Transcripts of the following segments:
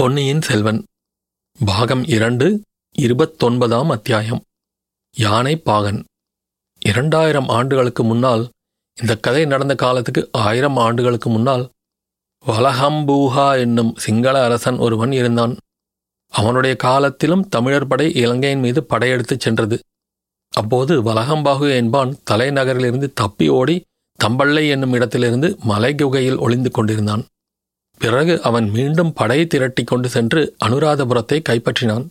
பொன்னியின் செல்வன் பாகம் இரண்டு இருபத்தொன்பதாம் அத்தியாயம். யானை பாகன். இரண்டாயிரம் ஆண்டுகளுக்கு முன்னால் இந்த கதை நடந்த காலத்துக்கு ஆயிரம் ஆண்டுகளுக்கு முன்னால் வலஹம்பூஹா என்னும் சிங்கள அரசன் ஒருவன் இருந்தான். அவனுடைய காலத்திலும் தமிழர் படை இலங்கையின் மீது படையெடுத்துச் சென்றது. அப்போது வலகம்பாகு என்பான் தலைநகரிலிருந்து தப்பி ஓடி தம்பள்ளை என்னும் இடத்திலிருந்து மலை குகையில் ஒளிந்து கொண்டிருந்தான். பிறகு அவன் மீண்டும் படையை திரட்டி கொண்டு சென்று அனுராதபுரத்தை கைப்பற்றினான்.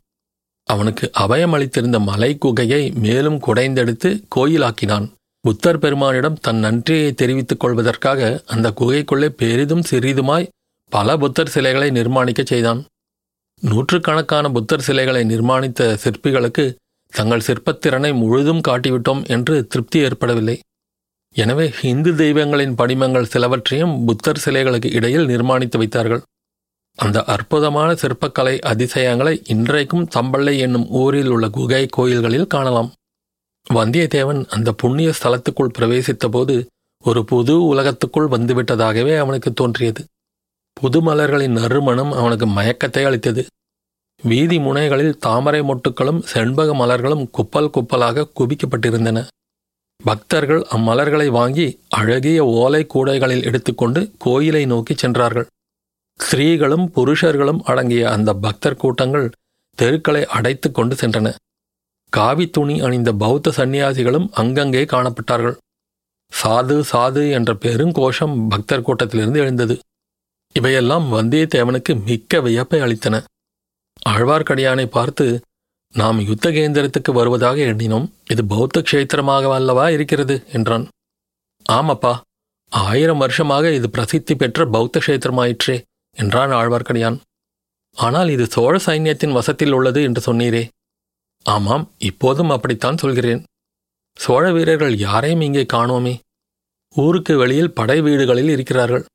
அவனுக்கு அபயம் அளித்திருந்த மலை குகையை மேலும் குடைந்தெடுத்து கோயிலாக்கினான். புத்தர் பெருமானிடம் தன் நன்றியை தெரிவித்துக் கொள்வதற்காக அந்த குகைக்குள்ளே பெரிதும் சிறிதுமாய் பல புத்தர் சிலைகளை நிர்மாணிக்கச் செய்தான். நூற்றுக்கணக்கான புத்தர் சிலைகளை நிர்மாணித்த சிற்பிகளுக்கு தங்கள் சிற்பத்திறனை முழுதும் காட்டிவிட்டோம் என்று திருப்தி ஏற்படவில்லை. எனவே இந்து தெய்வங்களின் படிமங்கள் சிலவற்றையும் புத்தர் சிலைகளுக்கு இடையில் நிர்மாணித்து வைத்தார்கள். அந்த அற்புதமான சிற்பக்கலை அதிசயங்களை இன்றைக்கும் தம்பள்ளை என்னும் ஊரில் உள்ள குகை கோயில்களில் காணலாம். வந்தியத்தேவன் அந்த புண்ணிய ஸ்தலத்துக்குள் பிரவேசித்தபோது ஒரு புது உலகத்துக்குள் வந்துவிட்டதாகவே அவனுக்கு தோன்றியது. புது மலர்களின் நறுமணம் அவனுக்கு மயக்கத்தை அளித்தது. வீதி முனைகளில் தாமரை மொட்டுக்களும் செண்பக மலர்களும் குப்பல் குப்பலாக குவிக்கப்பட்டிருந்தன. பக்தர்கள் அம்மலர்களை வாங்கி அழகிய ஓலை கூடைகளில் எடுத்துக்கொண்டு கோயிலை நோக்கி சென்றார்கள். ஸ்திரீகளும் புருஷர்களும் அடங்கிய அந்த பக்தர் கூட்டங்கள் தெருக்களை அடைத்து கொண்டு சென்றன. காவி துணி அணிந்த பௌத்த சந்நியாசிகளும் அங்கங்கே காணப்பட்டார்கள். சாது சாது என்ற பெருங்கோஷம் பக்தர் கூட்டத்திலிருந்து எழுந்தது. இவையெல்லாம் வந்தியத்தேவனுக்கு மிக்க வியப்பை அளித்தன. ஆழ்வார்க்கடியானை பார்த்து நாம் யுத்த கேந்திரத்துக்கு வருவதாக எண்ணினோம். இது பௌத்த க்ஷேத்திரமாக அல்லவா இருக்கிறது? என்றான். ஆமப்பா ஆயிரம் வருஷமாக இது பிரசித்தி பெற்ற பௌத்த க்ஷேத்திரமாயிற்றே என்றான் ஆழ்வார்க்கடியான். ஆனால் இது சோழ சைன்யத்தின் வசத்தில் உள்ளது என்று சொன்னீரே. ஆமாம் இப்போதும் அப்படித்தான் சொல்கிறேன். சோழ வீரர்கள் யாரையும் இங்கே காணோமே. ஊருக்கு வெளியில் படை வீடுகளில் இருக்கிறார்கள்.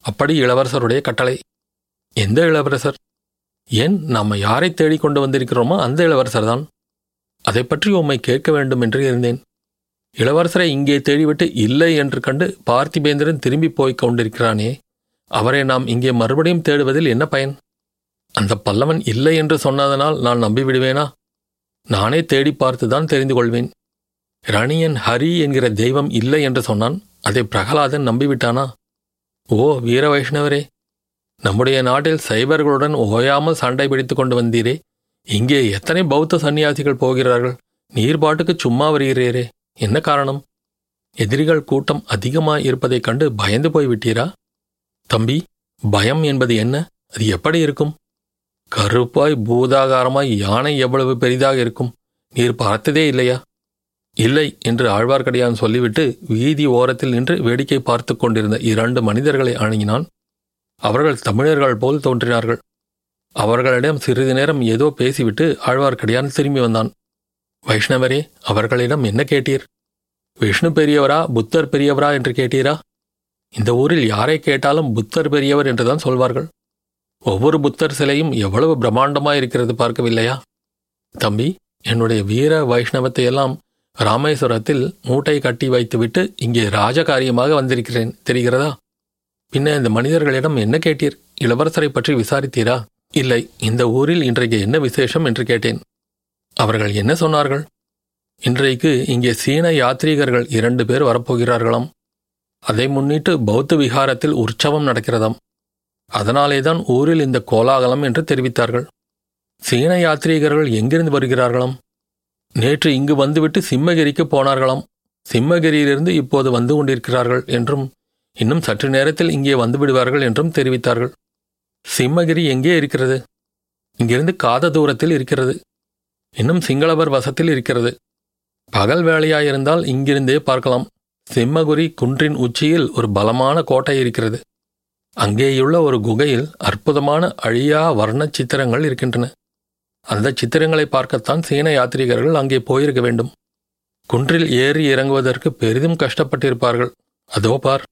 அப்படி இளவரசருடைய கட்டளை. எந்த இளவரசர்? ஏன் நாம் யாரை தேடிக்கொண்டு வந்திருக்கிறோமோ அந்த இளவரசர் தான். அதை பற்றி உம்மை கேட்க வேண்டும் என்று இருந்தேன். இளவரசரை இங்கே தேடிவிட்டு இல்லை என்று கண்டு பார்த்திபேந்திரன் திரும்பி போய்க் கொண்டிருக்கிறானே அவரை நாம் இங்கே மறுபடியும் தேடுவதில் என்ன பயன்? அந்த பல்லவன் இல்லை என்று சொன்னதனால் நான் நம்பிவிடுவேனா? நானே தேடி பார்த்துதான் தெரிந்து கொள்வேன். ரணியன் ஹரி என்கிற தெய்வம் இல்லை என்று சொன்னான் அதை பிரகலாதன் நம்பிவிட்டானா? ஓ வீர வைஷ்ணவரே நம்முடைய நாட்டில் சைபர்களுடன் ஓயாமல் சண்டை பிடித்து கொண்டு வந்தீரே. இங்கே எத்தனை பௌத்த சந்நியாசிகள் போகிறார்கள்? நீர் பாட்டுக்கு சும்மா வருகிறீரே. என்ன காரணம்? எதிரிகள் கூட்டம் அதிகமாக இருப்பதைக் கண்டு பயந்து போய்விட்டீரா? தம்பி பயம் என்பது என்ன? அது எப்படி இருக்கும்? கருப்பாய் பூதாகாரமாய் யானை எவ்வளவு பெரிதாக இருக்கும்? நீர் பார்த்ததே இல்லையா? இல்லை என்று ஆழ்வார்க்கடியான் சொல்லிவிட்டு வீதி ஓரத்தில் நின்று வேடிக்கை பார்த்து கொண்டிருந்த இரண்டு மனிதர்களை அணுகினான். அவர்கள் தமிழர்கள் போல் தோன்றினார்கள். அவர்களிடம் சிறிது நேரம் ஏதோ பேசிவிட்டு ஆழ்வார்க்கடியான் திரும்பி வந்தான். வைஷ்ணவரே அவர்களிடம் என்ன கேட்டீர்? விஷ்ணு பெரியவரா புத்தர் பெரியவரா என்று கேட்டீரா? இந்த ஊரில் யாரை கேட்டாலும் புத்தர் பெரியவர் என்றுதான் சொல்வார்கள். ஒவ்வொரு புத்தர் சிலையும் எவ்வளவு பிரம்மாண்டமாக இருக்கிறது பார்க்கவில்லையா? தம்பி என்னுடைய வீர வைஷ்ணவத்தை எல்லாம் ராமேஸ்வரத்தில் மூட்டை கட்டி வைத்துவிட்டு இங்கே ராஜகாரியமாக வந்திருக்கிறேன். தெரிகிறதா? பின்ன இந்த மனிதர்களிடம் என்ன கேட்டீர்? இளவரசரை பற்றி விசாரித்தீரா? இல்லை இந்த ஊரில் இன்றைக்கு என்ன விசேஷம் என்று கேட்டேன். அவர்கள் என்ன சொன்னார்கள்? இன்றைக்கு இங்கே சீன யாத்ரீகர்கள் இரண்டு பேர் வரப்போகிறார்களாம். அதை முன்னிட்டு பௌத்த விகாரத்தில் உற்சவம் நடக்கிறதாம். அதனாலே தான் ஊரில் இந்த கோலாகலம் என்று தெரிவித்தார்கள். சீன யாத்ரீகர்கள் எங்கிருந்து வருகிறார்களாம்? நேற்று இங்கு வந்துவிட்டு சிம்மகிரிக்கு போனார்களாம். சிம்மகிரியிலிருந்து இப்போது வந்து கொண்டிருக்கிறார்கள் என்றும் இன்னும் சற்று நேரத்தில் இங்கே வந்துவிடுவார்கள் என்றும் தெரிவித்தார்கள். சிம்மகிரி எங்கே இருக்கிறது? இங்கிருந்து காத தூரத்தில் இருக்கிறது. இன்னும் சிங்களவர் வசத்தில் இருக்கிறது. பகல் வேளையாயிருந்தால் இங்கிருந்தே பார்க்கலாம். சிம்மகுரி குன்றின் உச்சியில் ஒரு பலமான கோட்டை இருக்கிறது. அங்கேயுள்ள ஒரு குகையில் அற்புதமான அழியா வர்ண சித்திரங்கள் இருக்கின்றன. அந்த சித்திரங்களை பார்க்கத்தான் சீன யாத்ரீகர்கள் அங்கே போயிருக்க வேண்டும். குன்றில் ஏறி இறங்குவதற்கு பெரிதும் கஷ்டப்பட்டிருப்பார்கள். அதோ பார்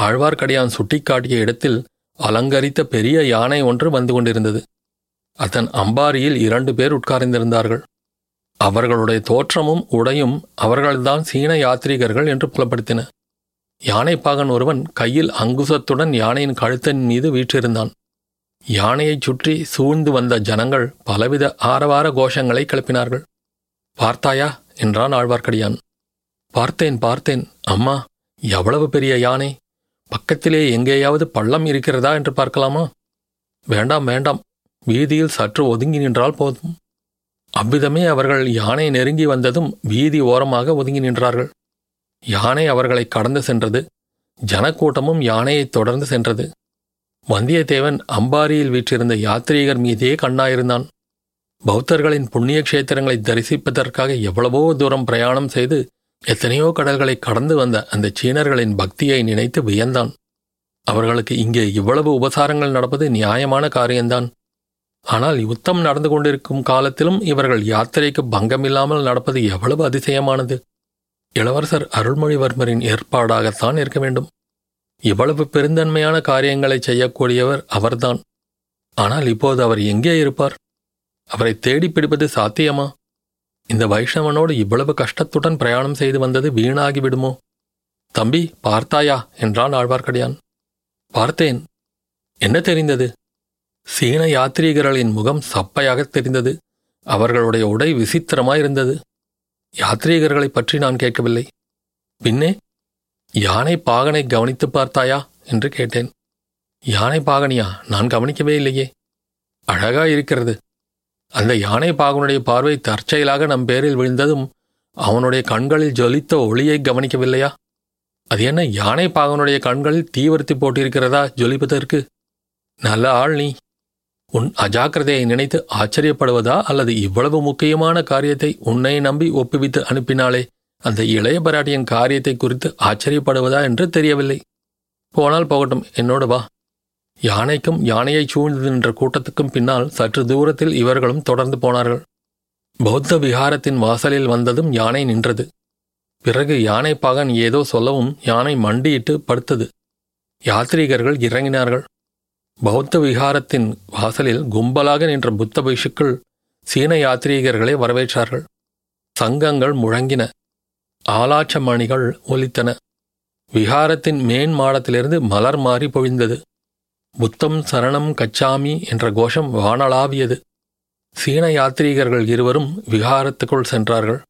ஆழ்வார்க்கடியான் சுட்டிக்காட்டிய இடத்தில் அலங்கரித்த பெரிய யானை ஒன்று வந்து கொண்டிருந்தது. அதன் அம்பாரியில் இரண்டு பேர் உட்கார்ந்திருந்தார்கள். அவர்களுடைய தோற்றமும் உடையும் அவர்கள்தான் சீன யாத்ரீகர்கள் என்று புலப்படுத்தின. யானைப்பாகன் ஒருவன் கையில் அங்குசத்துடன் யானையின் கழுத்தின் மீது வீற்றிருந்தான். யானையைச் சுற்றி சூழ்ந்து வந்த ஜனங்கள் பலவித ஆரவார கோஷங்களை கிளப்பினார்கள். பார்த்தாயா? என்றான் ஆழ்வார்க்கடியான். பார்த்தேன் பார்த்தேன். அம்மா எவ்வளவு பெரிய யானை? பக்கத்திலே எங்கேயாவது பள்ளம் இருக்கிறதா என்று பார்க்கலாமா? வேண்டாம் வேண்டாம். வீதியில் சற்று ஒதுங்கி நின்றால் போதும். அவ்விதமே அவர்கள் யானை நெருங்கி வந்ததும் வீதி ஓரமாக ஒதுங்கி நின்றார்கள். யானை அவர்களை கடந்து சென்றது. ஜனக்கூட்டமும் யானையைத் தொடர்ந்து சென்றது. வந்தியத்தேவன் அம்பாரியில் வீற்றிருந்த யாத்ரீகர் மீதே கண்ணாயிருந்தான். பௌத்தர்களின் புண்ணிய கஷேத்திரங்களை தரிசிப்பதற்காக எவ்வளவோ தூரம் பிரயாணம் செய்து எத்தனையோ கடல்களை கடந்து வந்த அந்த சீனர்களின் பக்தியை நினைத்து வியந்தான். அவர்களுக்கு இங்கே இவ்வளவு உபசாரங்கள் நடப்பது நியாயமான காரியம்தான். ஆனால் யுத்தம் நடந்து கொண்டிருக்கும் காலத்திலும் இவர்கள் யாத்திரைக்கு பங்கமில்லாமல் நடப்பது எவ்வளவு அதிசயமானது. இளவரசர் அருள்மொழிவர்மரின் ஏற்பாடாகத்தான் இருக்க வேண்டும். இவ்வளவு பெருந்தன்மையான காரியங்களை செய்யக்கூடியவர் அவர்தான். ஆனால் இப்போது அவர் எங்கே இருப்பார்? அவரை தேடி பிடிப்பது சாத்தியமா? இந்த வைஷ்ணவனோடு இவ்வளவு கஷ்டத்துடன் பிரயாணம் செய்து வந்தது வீணாகி விடுமோ? தம்பி பார்த்தாயா? என்றான் ஆழ்வார்க்கடியான். பார்த்தேன். என்ன தெரிந்தது? சீன யாத்ரீகர்களின் முகம் சப்பையாக தெரிந்தது. அவர்களுடைய உடை விசித்திரமாயிருந்தது. யாத்ரீகர்களைப் பற்றி நான் கேட்கவில்லை. பின்னே யானை பாகனை கவனித்து பார்த்தாயா? என்று கேட்டேன். யானை பாகனியா? நான் கவனிக்கவே இல்லையே. அழகா இருக்கிறது. அந்த யானை பாகனுடைய பார்வை தற்செயலாக நம் பேரில் விழுந்ததும் அவனுடைய கண்களில் ஜொலித்த ஒளியை கவனிக்கவில்லையா? அது என்ன யானை பாகனுடைய கண்களில் தீவிரத்தி போட்டிருக்கிறதா ஜொலிப்பதற்கு? நல்ல ஆள் நீ. உன் அஜாக்கிரதையை நினைத்து ஆச்சரியப்படுவதா அல்லது இவ்வளவு முக்கியமான காரியத்தை உன்னை நம்பி ஒப்புவித்து அனுப்பினாலே அந்த இளைய பராட்டியின் காரியத்தை குறித்து ஆச்சரியப்படுவதா என்று தெரியவில்லை. போனால் போகட்டும் என்னோடு வா. யானைக்கும் யானையை சூழ்ந்து நின்ற கூட்டத்துக்கும் பின்னால் சற்று தூரத்தில் இவர்களும் தொடர்ந்து போனார்கள். பௌத்த விகாரத்தின் வாசலில் வந்ததும் யானை நின்றது. பிறகு யானை பாகன் ஏதோ சொல்லவும் யானை மண்டியிட்டு படுத்தது. யாத்ரீகர்கள் இறங்கினார்கள். பௌத்த விகாரத்தின் வாசலில் கும்பலாக நின்ற புத்த பிஷுக்கள் சீன யாத்ரீகர்களை வரவேற்றார்கள். சங்கங்கள் முழங்கின. ஆலாச்ச மணிகள் ஒலித்தன. விகாரத்தின் மேன் மாடத்திலிருந்து மலர் மாறி பொழிந்தது. புத்தம் சரணம் கச்சாமி என்ற கோஷம் வானளாவியது. சீன யாத்ரீகர்கள் இருவரும் விகாரத்துக்குள் சென்றார்கள்.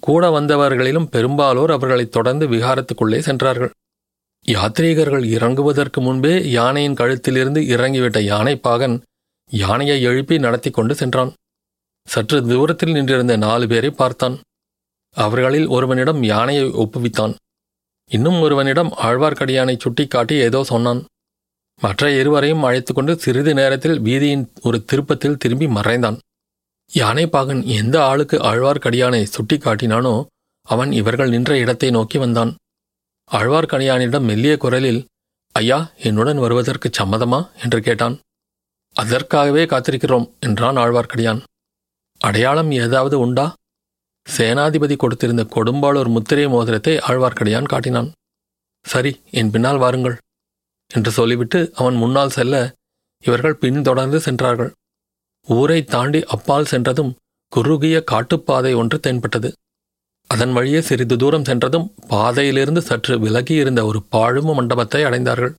கூட வந்தவர்களிலும் பெரும்பாலோர் அவர்களைத் தொடர்ந்து விகாரத்துக்குள்ளே சென்றார்கள். யாத்ரீகர்கள் இறங்குவதற்கு முன்பே யானையின் கழுத்திலிருந்து இறங்கிவிட்ட யானைப்பாகன் யானையை எழுப்பி நடத்தி கொண்டு சென்றான். சற்று தூரத்தில் நின்றிருந்த நாலு பேரை பார்த்தான். அவர்களில் ஒருவனிடம் யானையை ஒப்புவித்தான். இன்னும் ஒருவனிடம் ஆழ்வார்க்கடியானை சுட்டிக்காட்டி ஏதோ சொன்னான். மற்ற இருவரையும் அழைத்து கொண்டு சிறிது நேரத்தில் வீதியின் ஒரு திருப்பத்தில் திரும்பி மறைந்தான். யானைப்பாகன் எந்த ஆளுக்கு ஆழ்வார்க்கடியானை சுட்டிக்காட்டினானோ அவன் இவர்கள் நின்ற இடத்தை நோக்கி வந்தான். ஆழ்வார்க்கடியானிடம் மெல்லிய குரலில் ஐயா என்னுடன் வருவதற்கு சம்மதமா? என்று கேட்டான். அதற்காகவே காத்திருக்கிறோம் என்றான் ஆழ்வார்க்கடியான். அடையாளம் ஏதாவது உண்டா? சேனாதிபதி கொடுத்திருந்த கொடும்பாளூர் முத்திரை மோதிரத்தை ஆழ்வார்க்கடியான் காட்டினான். சரி என் பின்னால் வாருங்கள். என்று சொல்லிவிட்டு அவன் முன்னால் செல்ல இவர்கள் பின்தொடர்ந்து சென்றார்கள். ஊரை தாண்டி அப்பால் சென்றதும் குறுகிய காட்டுப்பாதை ஒன்று தென்பட்டது. அதன் வழியே சிறிது தூரம் சென்றதும் பாதையிலிருந்து சற்று விலகி இருந்த ஒரு பாழும மண்டபத்தை அடைந்தார்கள்.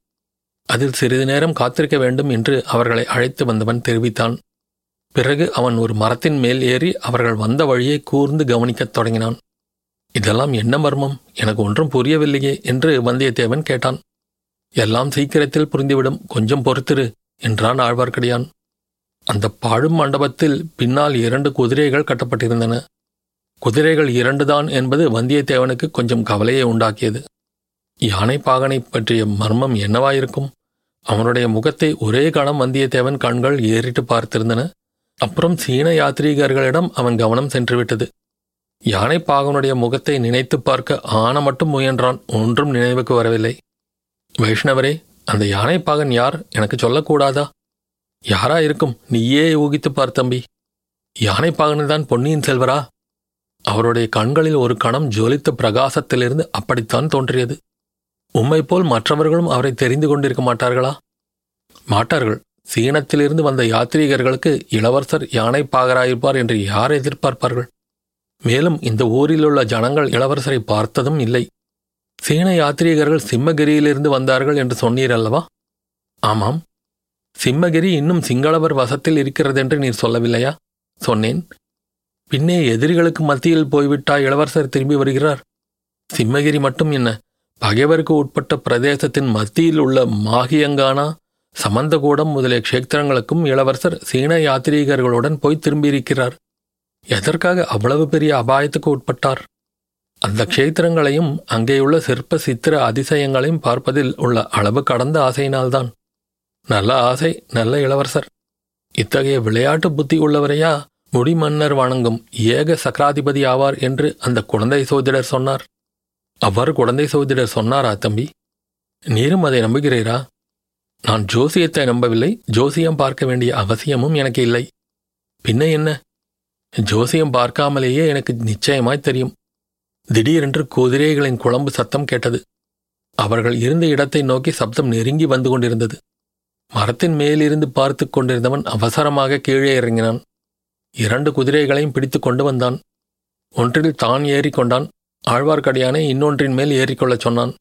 அதில் சிறிது நேரம் காத்திருக்க வேண்டும் என்று அவர்களை அழைத்து வந்தவன் தெரிவித்தான். பிறகு அவன் ஒரு மரத்தின் மேல் ஏறி அவர்கள் வந்த வழியை கூர்ந்து கவனிக்கத் தொடங்கினான். இதெல்லாம் என்ன மர்மம்? எனக்கு ஒன்றும் புரியவில்லையே என்று வந்தியத்தேவன் கேட்டான். எல்லாம் சீக்கிரத்தில் புரிந்துவிடும். கொஞ்சம் பொறுத்திரு என்றான் ஆழ்வார்க்கடியான். அந்த பாழும் மண்டபத்தில் பின்னால் இரண்டு குதிரைகள் கட்டப்பட்டிருந்தன. குதிரைகள் இரண்டுதான் என்பது வந்தியத்தேவனுக்கு கொஞ்சம் கவலையை உண்டாக்கியது. யானை பாகனை பற்றிய மர்மம் என்னவாயிருக்கும்? அவனுடைய முகத்தை ஒரே கணம் வந்தியத்தேவன் கண்கள் ஏறிட்டு பார்த்திருந்தன. அப்புறம் சீன யாத்ரீகர்களிடம் அவன் கவனம் சென்றுவிட்டது. யானை பாகனுடைய முகத்தை நினைத்து பார்க்க ஆன மட்டும் முயன்றான். ஒன்றும் நினைவுக்கு வரவில்லை. வைஷ்ணவரே அந்த யானை பாகன் யார்? எனக்கு சொல்லக்கூடாதா? யாரா இருக்கும்? நீயே ஊகித்து பார் தம்பி. யானைப்பாகனு பாகன்தான் பொன்னியின் செல்வரா? அவருடைய கண்களில் ஒரு கணம் ஜொலித்த பிரகாசத்திலிருந்து அப்படித்தான் தோன்றியது. உம்மை போல் மற்றவர்களும் அவரை தெரிந்து கொண்டிருக்க மாட்டார்களா? மாட்டார்கள். சீனத்திலிருந்து வந்த யாத்ரீகர்களுக்கு இளவரசர் யானை பாகராயிருப்பார் என்று யார் எதிர்பார்ப்பார்கள்? மேலும் இந்த ஊரிலுள்ள ஜனங்கள் இளவரசரை பார்த்ததும் இல்லை. சீன யாத்ரீகர்கள் சிம்மகிரியிலிருந்து வந்தார்கள் என்று சொன்னீர் அல்லவா ஆமாம். சிம்மகிரி இன்னும் சிங்களவர் வசத்தில் இருக்கிறதென்று நீர் சொல்லவில்லையா? சொன்னேன். பின்னே எதிரிகளுக்கு மத்தியில் போய்விட்டா இளவரசர் திரும்பி வருகிறார். சிம்மகிரி மட்டும் என்ன பகைவருக்கு உட்பட்ட பிரதேசத்தின் மத்தியில் உள்ள மாகியங்கானா சமந்தகூடம் முதலிய க்ஷேத்திரங்களுக்கும் இளவரசர் சீன யாத்ரீகர்களுடன் போய் திரும்பியிருக்கிறார். எதற்காக அவ்வளவு பெரிய அபாயத்துக்கு உட்பட்டார்? அந்த க்ஷேத்திரங்களையும் அங்கேயுள்ள சிற்ப சித்திர அதிசயங்களையும் பார்ப்பதில் உள்ள அளவு கடந்த ஆசையினால்தான். நல்ல ஆசை நல்ல இளவரசர். இத்தகைய விளையாட்டு புத்தி உள்ளவரையா முடிமன்னர் வணங்கும் ஏக சக்கராதிபதி ஆவார் என்று அந்த குழந்தை சோதிடர் சொன்னார். அவர் குழந்தை சோதிடர் சொன்னாரா தம்பி? நீரும் அதை நம்புகிறீரா? நான் ஜோசியத்தை நம்பவில்லை ஜோசியம் பார்க்க வேண்டிய அவசியமும் எனக்கு இல்லை. பின்ன என்ன? ஜோசியம் பார்க்காமலேயே எனக்கு நிச்சயமாய் தெரியும். திடீரென்று குதிரைகளின் குழம்பு சத்தம் கேட்டது. அவர்கள் இருந்த இடத்தை நோக்கி சப்தம் நெருங்கி வந்து கொண்டிருந்தது. மரத்தின் மேலிருந்து பார்த்து கொண்டிருந்தவன் அவசரமாக கீழே இறங்கினான். இரண்டு குதிரைகளையும் பிடித்து கொண்டு வந்தான். ஒன்றில் தான் ஏறிக்கொண்டான் ஆழ்வார்க்கடியானை இன்னொன்றின் மேல் ஏறிக்கொள்ளச் சொன்னான்.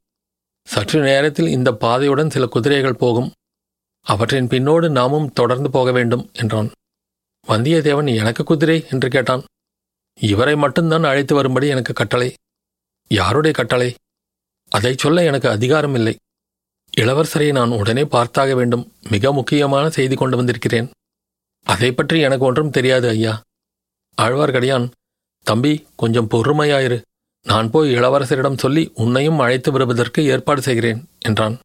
சற்று நேரத்தில் இந்த பாதையுடன் சில குதிரைகள் போகும். அவற்றின் பின்னோடு நாமும் தொடர்ந்து போக வேண்டும் என்றான். வந்தியத்தேவன் எனக்கு குதிரை? என்று கேட்டான். இவரை மட்டும்தான் அழைத்து வரும்படி எனக்கு கட்டளை. யாருடைய கட்டளை? அதை சொல்ல எனக்கு அதிகாரம் இல்லை. இளவரசரை நான் உடனே பார்த்தாக வேண்டும். மிக முக்கியமான செய்தி கொண்டு வந்திருக்கிறேன். அதை பற்றி எனக்கு ஒன்றும் தெரியாது ஐயா. ஆழ்வார்க்கடியான் தம்பி கொஞ்சம் பொறுமையாயிரு. நான் போய் இளவரசரிடம் சொல்லி உன்னையும் அழைத்து வருவதற்கு ஏற்பாடு செய்கிறேன் என்றான்.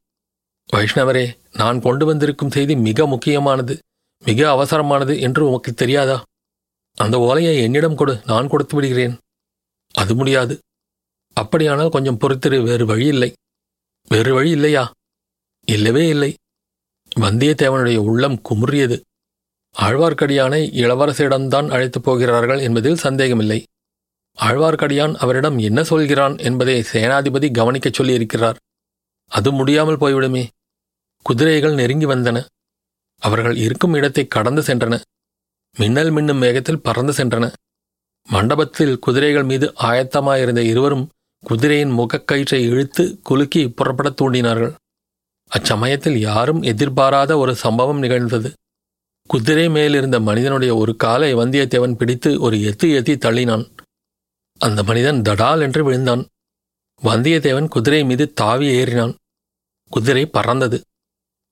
வைஷ்ணவரே நான் கொண்டு வந்திருக்கும் செய்தி மிக முக்கியமானது மிக அவசரமானது என்று உமக்கு தெரியாதா? அந்த ஓலையை என்னிடம் கொடு நான் கொடுத்து விடுகிறேன். அது முடியாது. அப்படியானால் கொஞ்சம் பொறுத்திரு வேறு வழி இல்லை. வேறு வழி இல்லையா? இல்லவே இல்லை. வந்தியத்தேவனுடைய உள்ளம் குமுறியது. ஆழ்வார்க்கடியானை இளவரசரிடம்தான் அழைத்துப் போகிறார்கள் என்பதில் சந்தேகமில்லை. ஆழ்வார்க்கடியான் அவரிடம் என்ன சொல்கிறான் என்பதை சேனாதிபதி கவனிக்கச் சொல்லியிருக்கிறார். அது முடியாமல் போய்விடுமே. குதிரைகள் நெருங்கி வந்தன. அவர்கள் இருக்கும் இடத்தை கடந்து சென்றன. மின்னல் மின்னும் வேகத்தில் பறந்து சென்றன. மண்டபத்தில் குதிரைகள் மீது ஆயத்தமாயிருந்த இருவரும் குதிரையின் முகக்கயிற்றை இழுத்து குலுக்கி புறப்படத் தூண்டினார்கள். அச்சமயத்தில் யாரும் எதிர்பாராத ஒரு சம்பவம் நிகழ்ந்தது. குதிரை மேலிருந்த மனிதனுடைய ஒரு காலை வந்தியத்தேவன் பிடித்து ஒரு எத்து எத்தி தள்ளினான். அந்த மனிதன் தடால் என்று விழுந்தான். வந்தியத்தேவன் குதிரை மீது தாவி ஏறினான். குதிரை பறந்தது.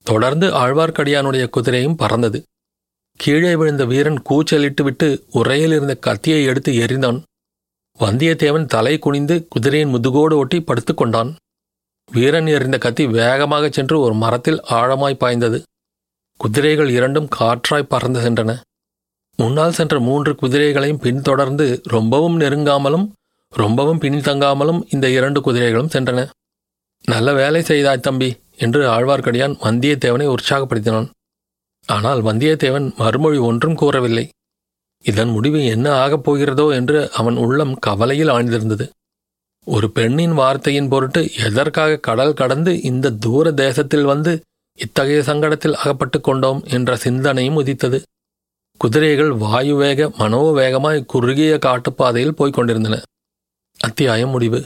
தொடர்ந்து ஆழ்வார்க்கடியானுடைய குதிரையும் பறந்தது. கீழே விழுந்த வீரன் கூச்சலிட்டு விட்டு உரையில் இருந்த கத்தியை எடுத்து எறிந்தான். வந்தியத்தேவன் தலை குனிந்து குதிரையின் முதுகோடு ஒட்டி படுத்துக்கொண்டான் வீரன் எறிந்த கத்தி வேகமாகச் சென்று ஒரு மரத்தில் ஆழமாய் பாய்ந்தது. குதிரைகள் இரண்டும் காற்றாய் பறந்து சென்றன. முன்னால் சென்ற மூன்று குதிரைகளையும் பின்தொடர்ந்து ரொம்பவும் நெருங்காமலும் ரொம்பவும் பின்தங்காமலும் இந்த இரண்டு குதிரைகளும் சென்றன. நல்ல வேலை செய்தாய் தம்பி என்று ஆழ்வார்க்கடியான் வந்தியத்தேவனை உற்சாகப்படுத்தினான். ஆனால் வந்தியத்தேவன் மறுமொழி ஒன்றும் கூறவில்லை. இதன் முடிவு என்ன ஆகப் போகிறதோ என்று அவன் உள்ளம் கவலையில் ஆழ்ந்திருந்தது. ஒரு பெண்ணின் வார்த்தையின் பொருட்டு எதற்காக கடல் கடந்து இந்த தூர தேசத்தில் வந்து இத்தகைய சங்கடத்தில் அகப்பட்டு கொண்டோம் என்ற சிந்தனையும் உதித்தது. குதிரைகள் வாயு வாயுவேக மனோவேகமாய் குறுகிய காட்டுப்பாதையில் போய்க் கொண்டிருந்தன. அத்தியாயம் முடிவு.